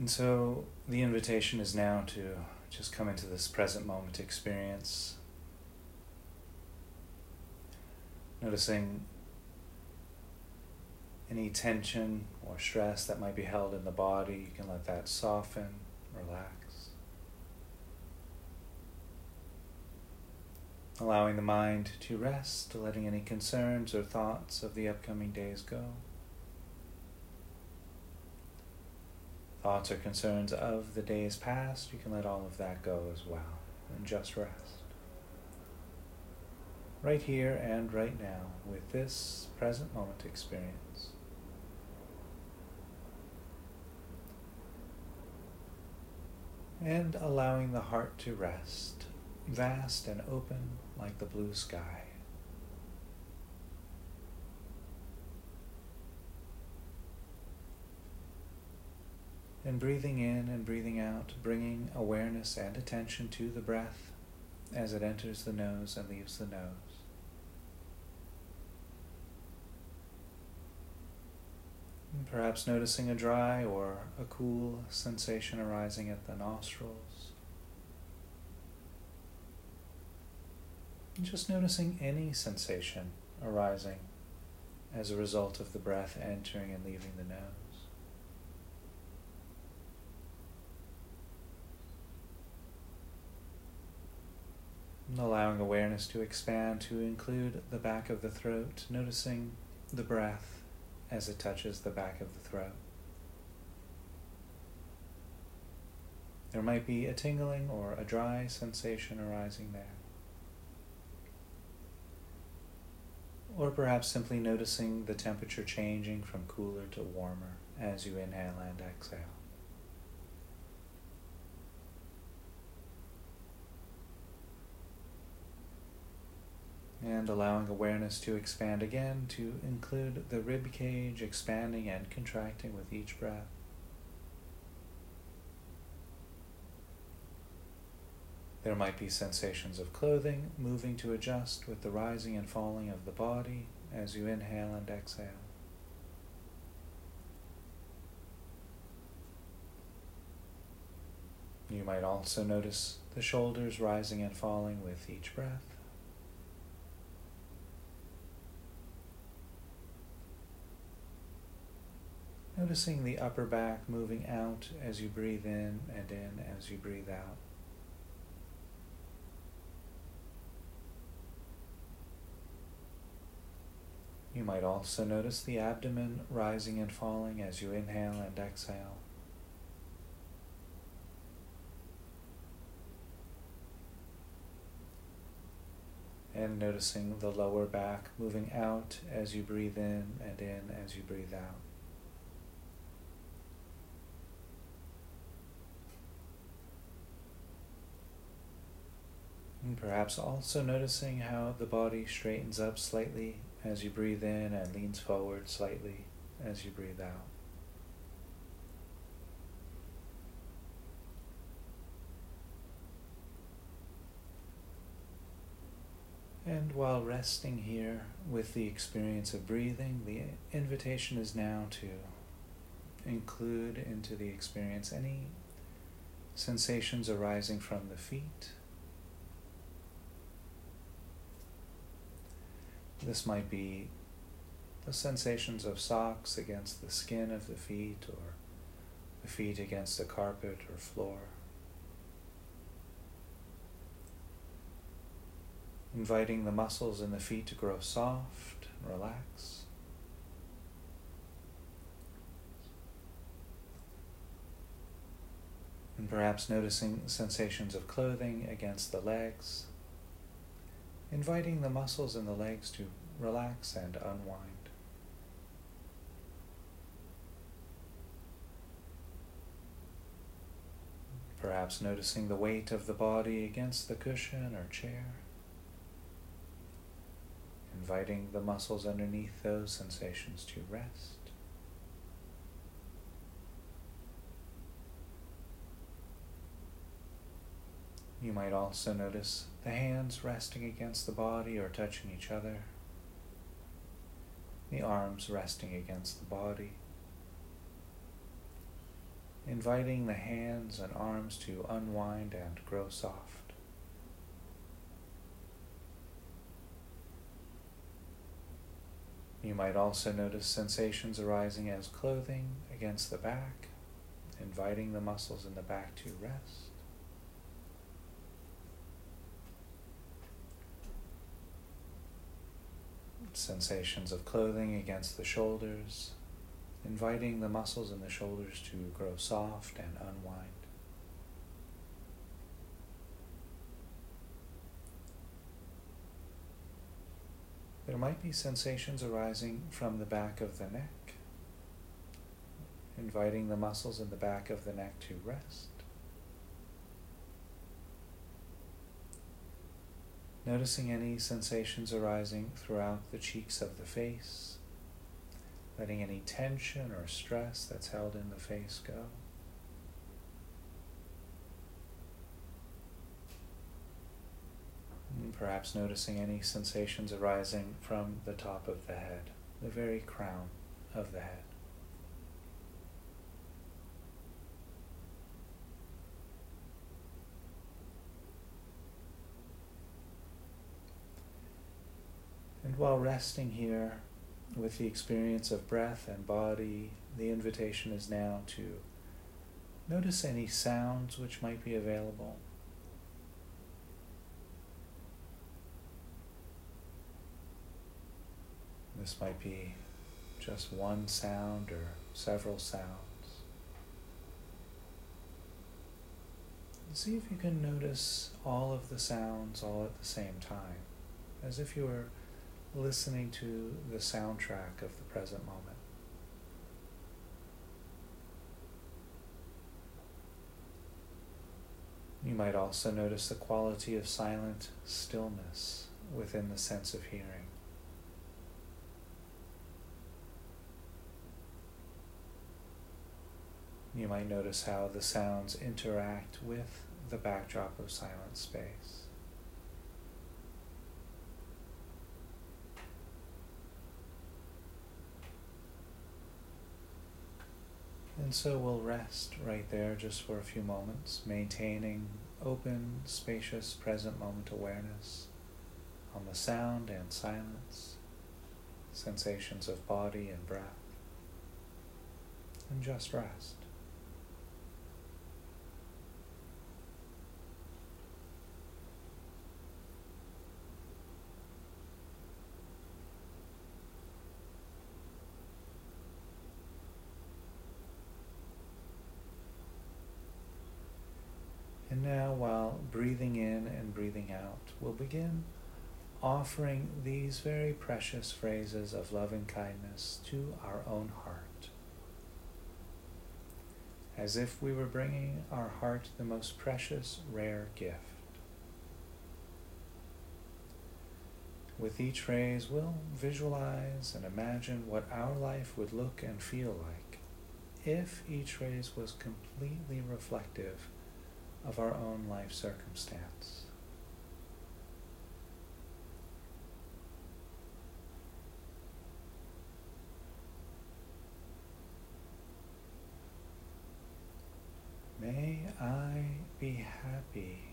And so the invitation is now to just come into this present moment experience, noticing any tension or stress that might be held in the body. You can let that soften, relax. Allowing the mind to rest, letting any concerns or thoughts of the upcoming days go. Thoughts or concerns of the days past, you can let all of that go as well and just rest. Right here and right now with this present moment experience. And allowing the heart to rest, vast and open like the blue sky. And breathing in and breathing out, bringing awareness and attention to the breath as it enters the nose and leaves the nose. And perhaps noticing a dry or a cool sensation arising at the nostrils. And just noticing any sensation arising as a result of the breath entering and leaving the nose. Allowing awareness to expand to include the back of the throat, noticing the breath as it touches the back of the throat. There might be a tingling or a dry sensation arising there. Or perhaps simply noticing the temperature changing from cooler to warmer as you inhale and exhale. And allowing awareness to expand again to include the rib cage expanding and contracting with each breath. There might be sensations of clothing moving to adjust with the rising and falling of the body as you inhale and exhale. You might also notice the shoulders rising and falling with each breath. Noticing the upper back moving out as you breathe in and in as you breathe out. You might also notice the abdomen rising and falling as you inhale and exhale. And noticing the lower back moving out as you breathe in and in as you breathe out. And perhaps also noticing how the body straightens up slightly as you breathe in and leans forward slightly as you breathe out. And while resting here with the experience of breathing, the invitation is now to include into the experience any sensations arising from the feet This might be the sensations of socks against the skin of the feet or the feet against the carpet or floor. Inviting the muscles in the feet to grow soft and relax. And perhaps noticing sensations of clothing against the legs inviting the muscles in the legs to relax and unwind. Perhaps noticing the weight of the body against the cushion or chair. Inviting the muscles underneath those sensations to rest. You might also notice the hands resting against the body or touching each other, the arms resting against the body, inviting the hands and arms to unwind and grow soft. You might also notice sensations arising as clothing against the back, inviting the muscles in the back to rest. Sensations of clothing against the shoulders, inviting the muscles in the shoulders to grow soft and unwind. There might be sensations arising from the back of the neck, inviting the muscles in the back of the neck to rest. Noticing any sensations arising throughout the cheeks of the face, letting any tension or stress that's held in the face go. And perhaps noticing any sensations arising from the top of the head, the very crown of the head. And while resting here, with the experience of breath and body, the invitation is now to notice any sounds which might be available. This might be just one sound or several sounds. See if you can notice all of the sounds all at the same time, as if you were listening to the soundtrack of the present moment. You might also notice the quality of silent stillness within the sense of hearing. You might notice how the sounds interact with the backdrop of silent space. And so we'll rest right there just for a few moments, maintaining open, spacious, present moment awareness on the sound and silence, sensations of body and breath, and just rest. And now, while breathing in and breathing out, we'll begin offering these very precious phrases of loving kindness to our own heart. As if we were bringing our heart the most precious, rare gift. With each phrase, we'll visualize and imagine what our life would look and feel like if each phrase was completely reflective of our own life circumstance. May I be happy.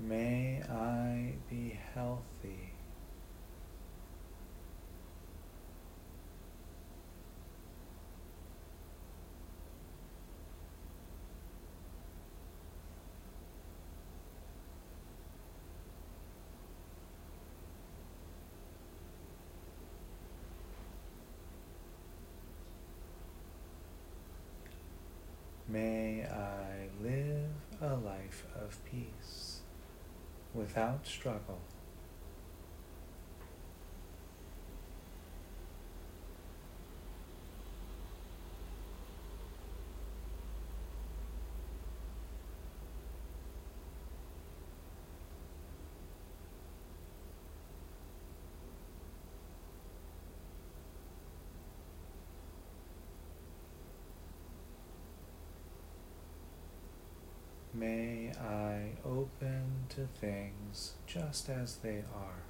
May I be healthy. May I live a life of peace without struggle. Open to things just as they are.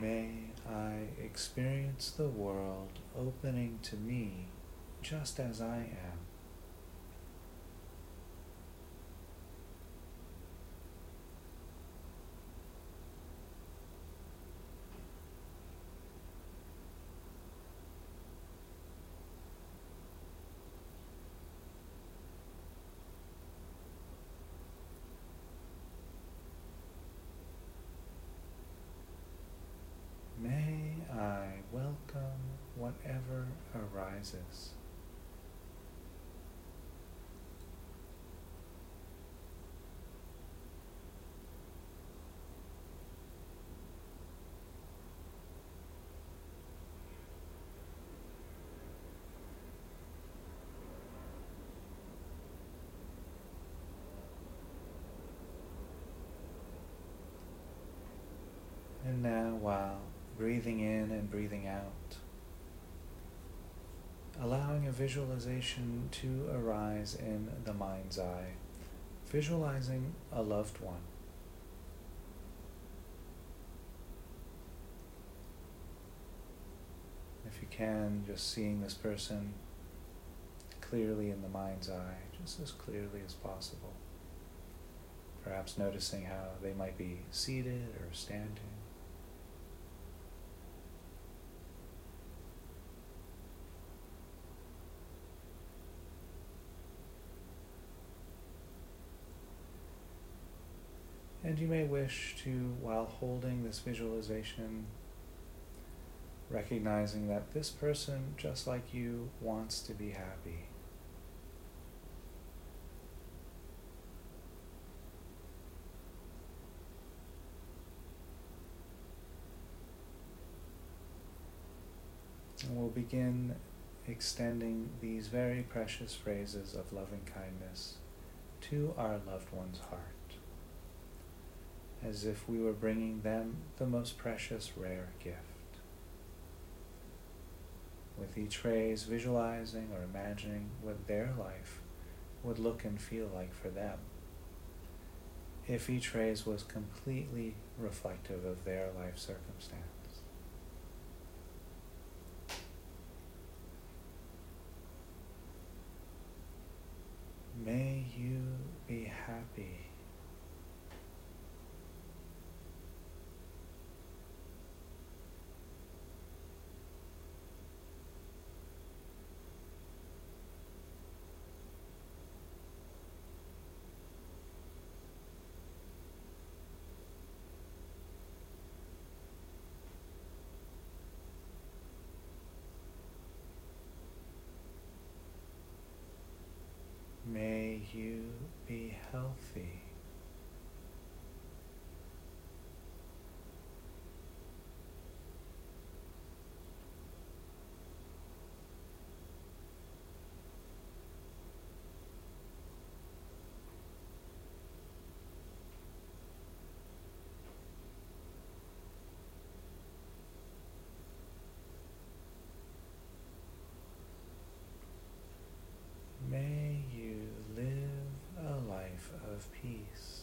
May I experience the world opening to me just as I am. May I welcome whatever arises. And now, while breathing in and breathing out, allowing a visualization to arise in the mind's eye, visualizing a loved one. If you can, just seeing this person clearly in the mind's eye, just as clearly as possible. Perhaps noticing how they might be seated or standing. And you may wish to, while holding this visualization, recognizing that this person, just like you, wants to be happy. And we'll begin extending these very precious phrases of loving kindness to our loved one's heart as if we were bringing them the most precious, rare gift. With each phrase, visualizing or imagining what their life would look and feel like for them. If each phrase was completely reflective of their life circumstance. May you be happy. May you be healthy. May you live a life of peace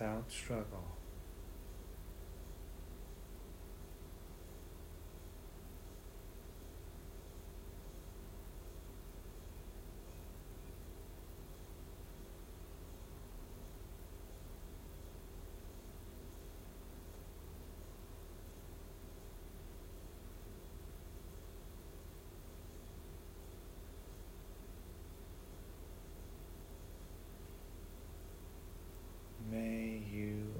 without struggle. May you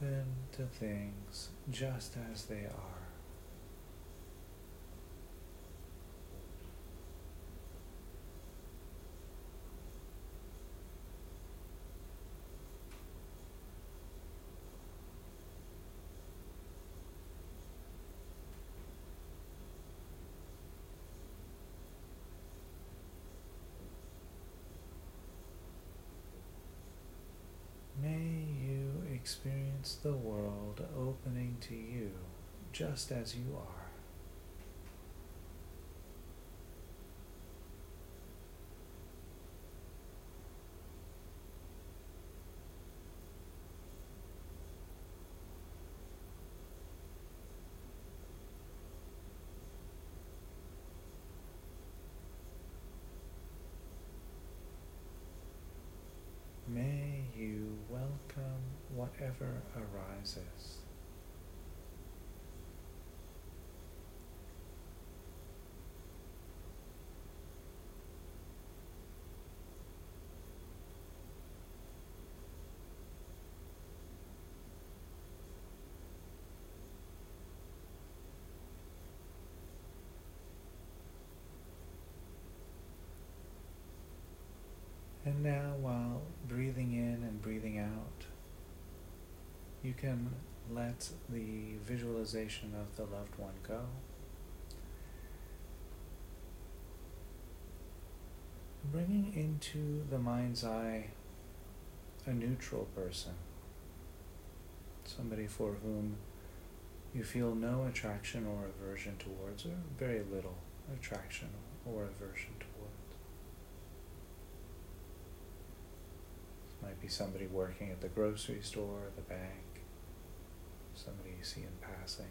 open to things just as they are. Experience the world opening to you just as you are. May you welcome whatever arises. And now, while breathing in and breathing out, you can let the visualization of the loved one go. Bringing into the mind's eye a neutral person, somebody for whom you feel no attraction or aversion towards, or very little attraction or aversion towards. Might be somebody working at the grocery store, or the bank, somebody you see in passing.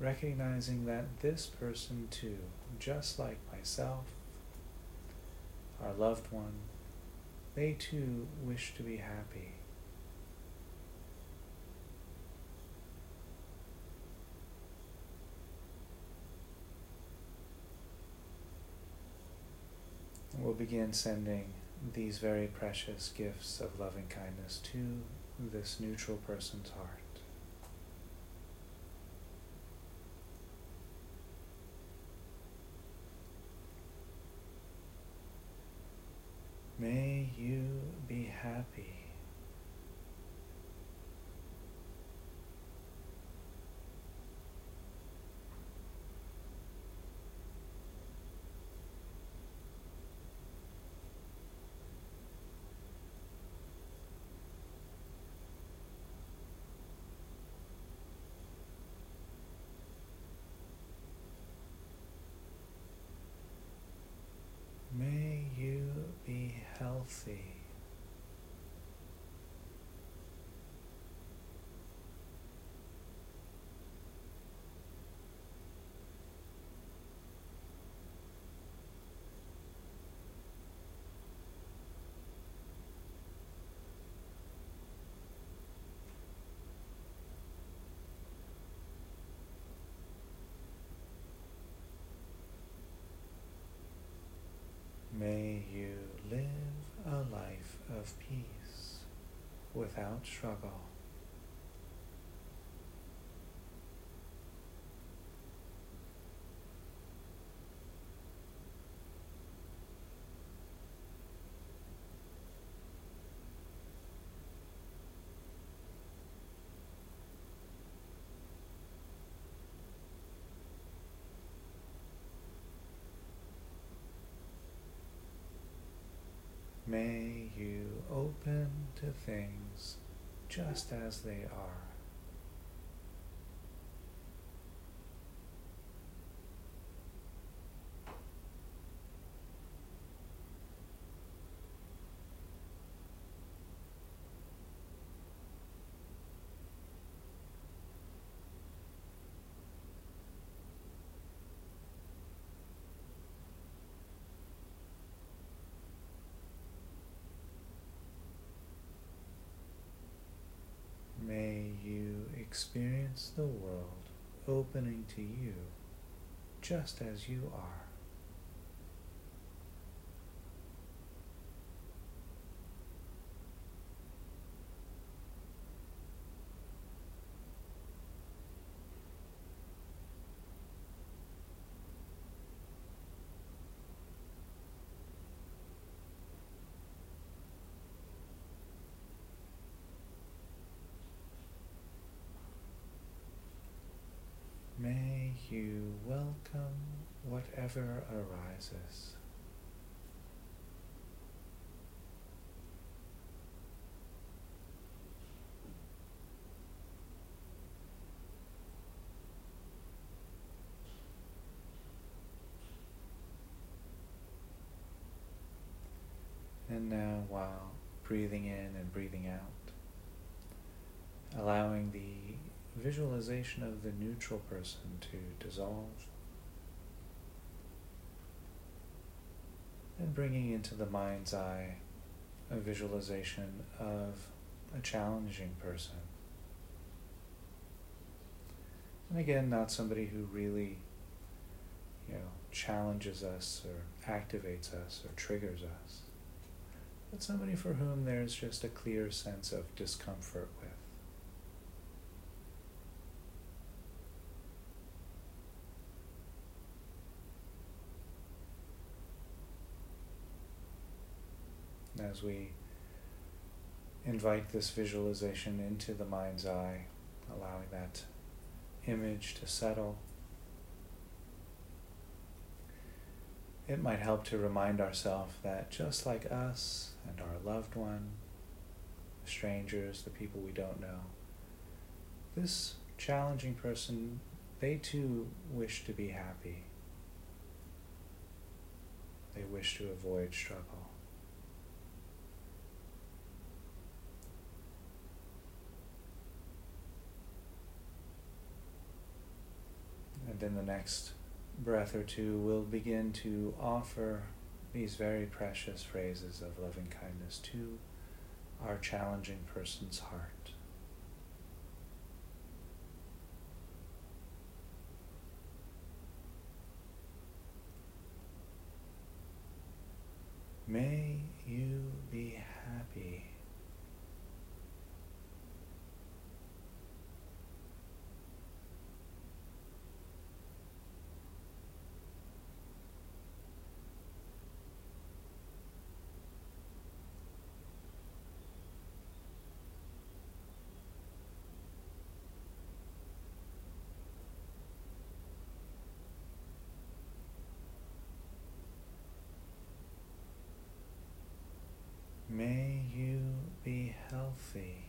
Recognizing that this person too, just like myself, our loved one, they too wish to be happy. We'll begin sending these very precious gifts of loving kindness to this neutral person's heart. May you be happy. May you be healthy. May you live a life of peace without struggle. May open to things just as they are. May you experience the world opening to you just as you are. May welcome whatever arises. And now, while breathing in and breathing out, allowing the visualization of the neutral person to dissolve, and bringing into the mind's eye a visualization of a challenging person. And again, not somebody who really, you know, challenges us or activates us or triggers us but somebody for whom there's just a clear sense of discomfort with. As we invite this visualization into the mind's eye, allowing that image to settle. It might help to remind ourselves that just like us, and our loved one, the strangers, the people we don't know. This challenging person, they too wish to be happy. They wish to avoid struggle. And in the next breath or two, we'll begin to offer these very precious phrases of loving kindness to our challenging person's heart. May you be happy. May you be healthy.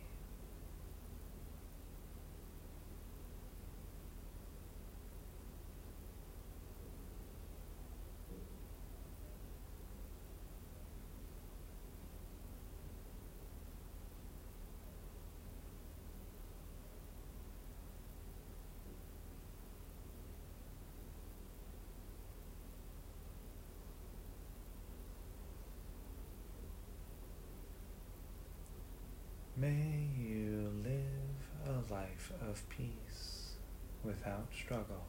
May you live a life of peace without struggle.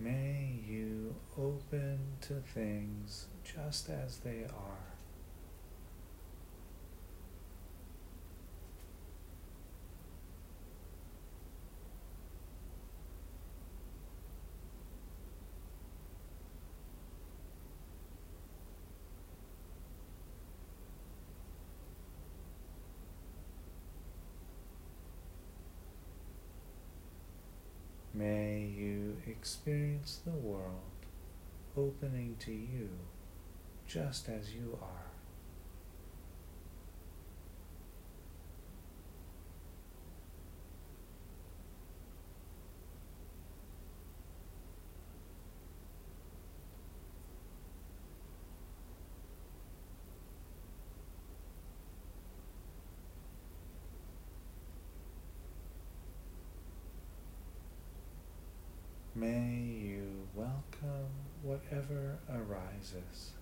May you open to things just as they are. May you experience the world opening to you just as you are. May whatever arises.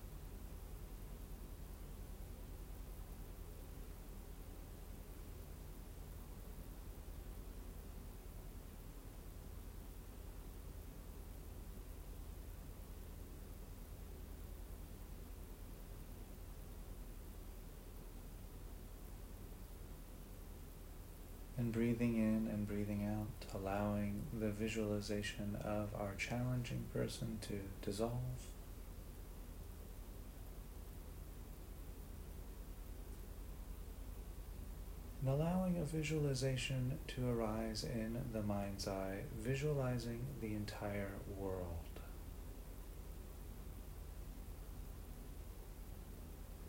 Breathing in and breathing out, allowing the visualization of our challenging person to dissolve. And allowing a visualization to arise in the mind's eye, visualizing the entire world.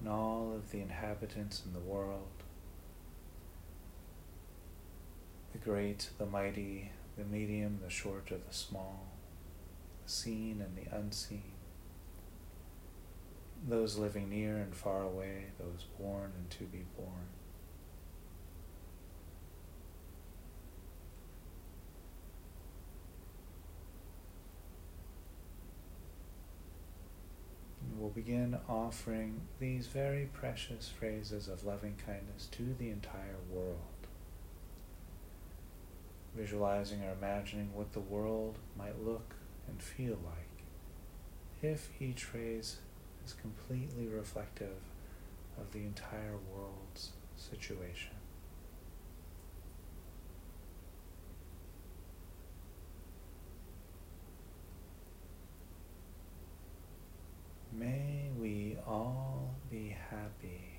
And all of the inhabitants in the world the great, the mighty, the medium, the short, or the small, the seen and the unseen, those living near and far away, those born and to be born. we'll begin offering these very precious phrases of loving kindness to the entire world visualizing or imagining what the world might look and feel like if each phrase is completely reflective of the entire world's situation. May we all be happy.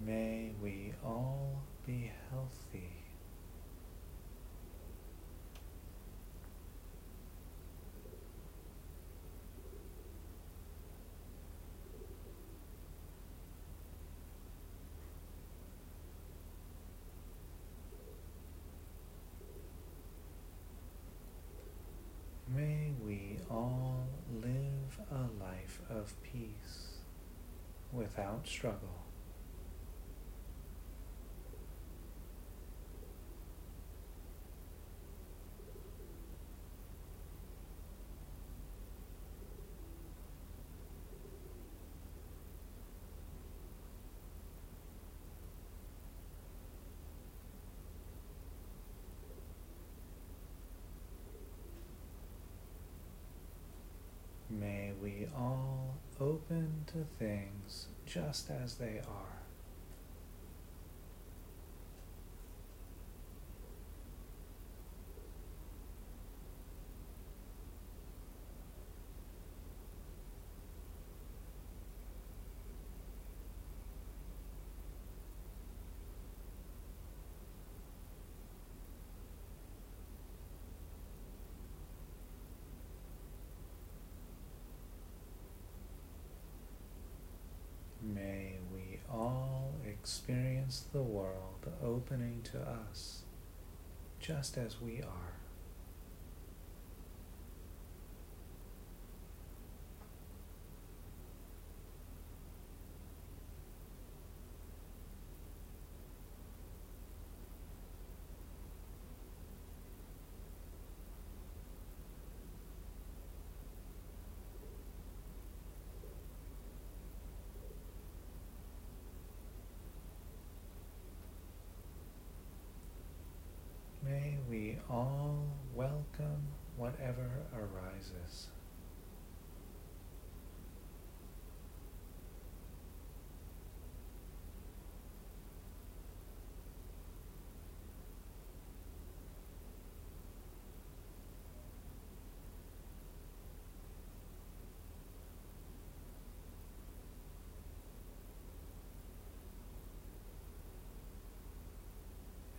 May we all be healthy. May we all live a life of peace without struggle. May we all open to things just as they are. May we all experience the world opening to us just as we are. May we all welcome whatever arises.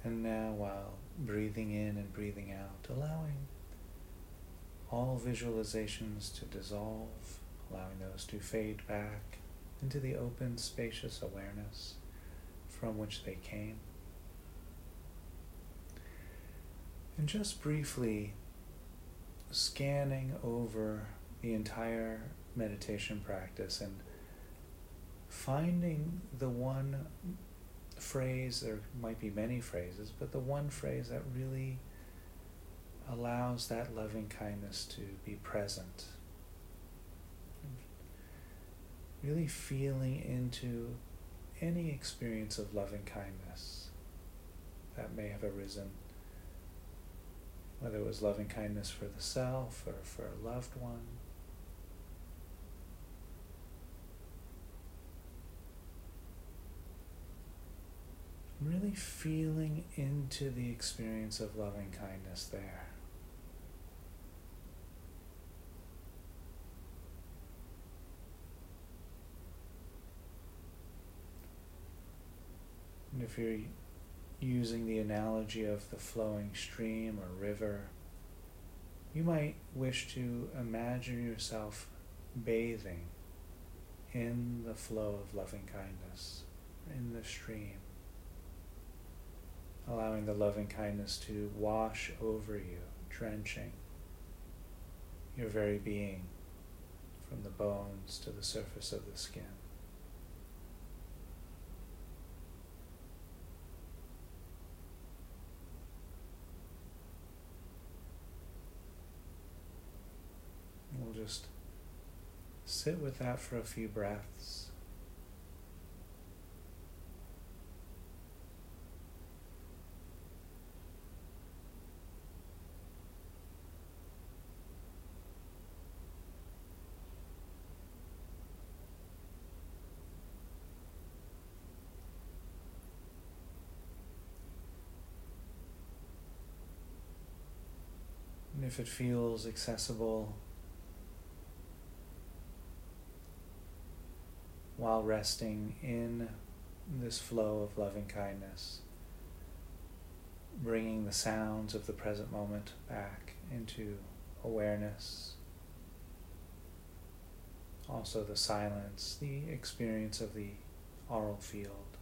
And now, while breathing in and breathing out, allowing all visualizations to dissolve, allowing those to fade back into the open, spacious awareness from which they came. And just briefly scanning over the entire meditation practice and finding the one phrase, there might be many phrases, but the one phrase that really allows that loving kindness to be present. Really feeling into any experience of loving kindness that may have arisen, whether it was loving kindness for the self or for a loved one. Really feeling into the experience of loving kindness there. And if you're using the analogy of the flowing stream or river, you might wish to imagine yourself bathing in the flow of loving kindness, in the stream, allowing the loving kindness to wash over you, drenching your very being from the bones to the surface of the skin. We'll just sit with that for a few breaths. If it feels accessible, while resting in this flow of loving kindness, bringing the sounds of the present moment back into awareness. Also, the silence, the experience of the aural field,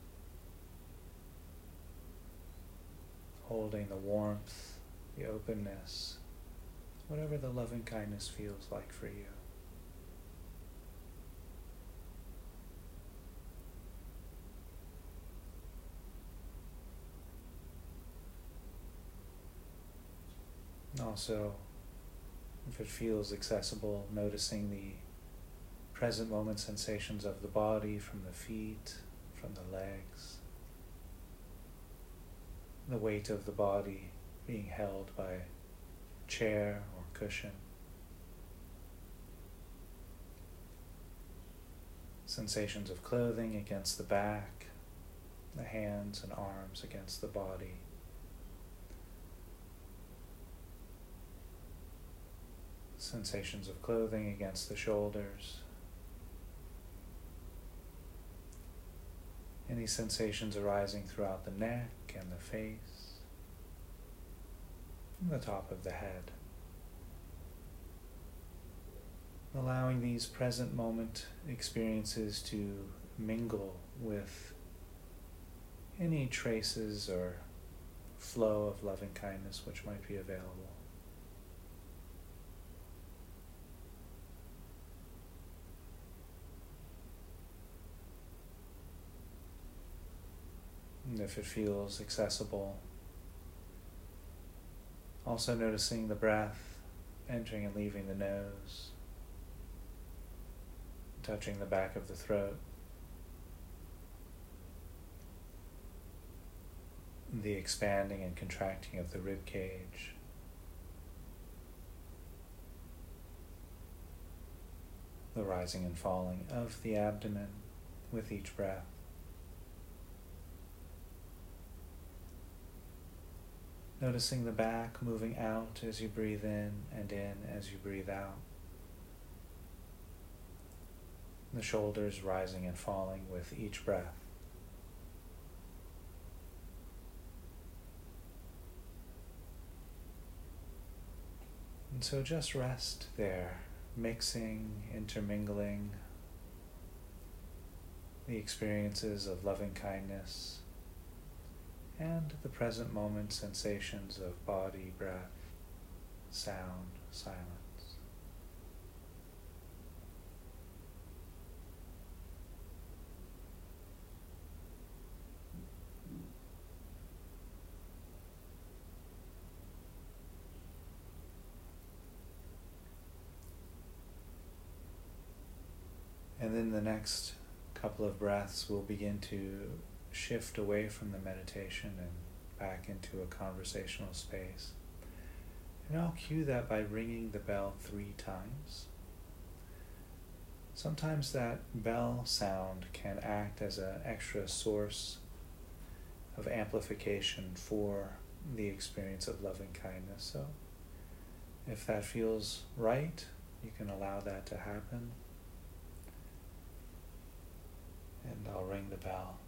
holding the warmth, the openness, whatever the loving kindness feels like for you. Also, if it feels accessible, noticing the present moment sensations of the body from the feet, from the legs, the weight of the body being held by chair cushion. Sensations of clothing against the back, the hands and arms against the body. sensations of clothing against the shoulders. Any sensations arising throughout the neck and the face, and the top of the head. Allowing these present moment experiences to mingle with any traces or flow of loving kindness which might be available. And if it feels accessible, also noticing the breath entering and leaving the nose, touching the back of the throat. The expanding and contracting of the rib cage. The rising and falling of the abdomen with each breath. Noticing the back moving out as you breathe in and in as you breathe out. The shoulders rising and falling with each breath. And so just rest there, mixing, intermingling the experiences of loving kindness and the present moment sensations of body, breath, sound, silence. Then the next couple of breaths we'll begin to shift away from the meditation and back into a conversational space. And I'll cue that by ringing the bell three times. Sometimes that bell sound can act as an extra source of amplification for the experience of loving kindness. So if that feels right, you can allow that to happen. And I'll ring the bell.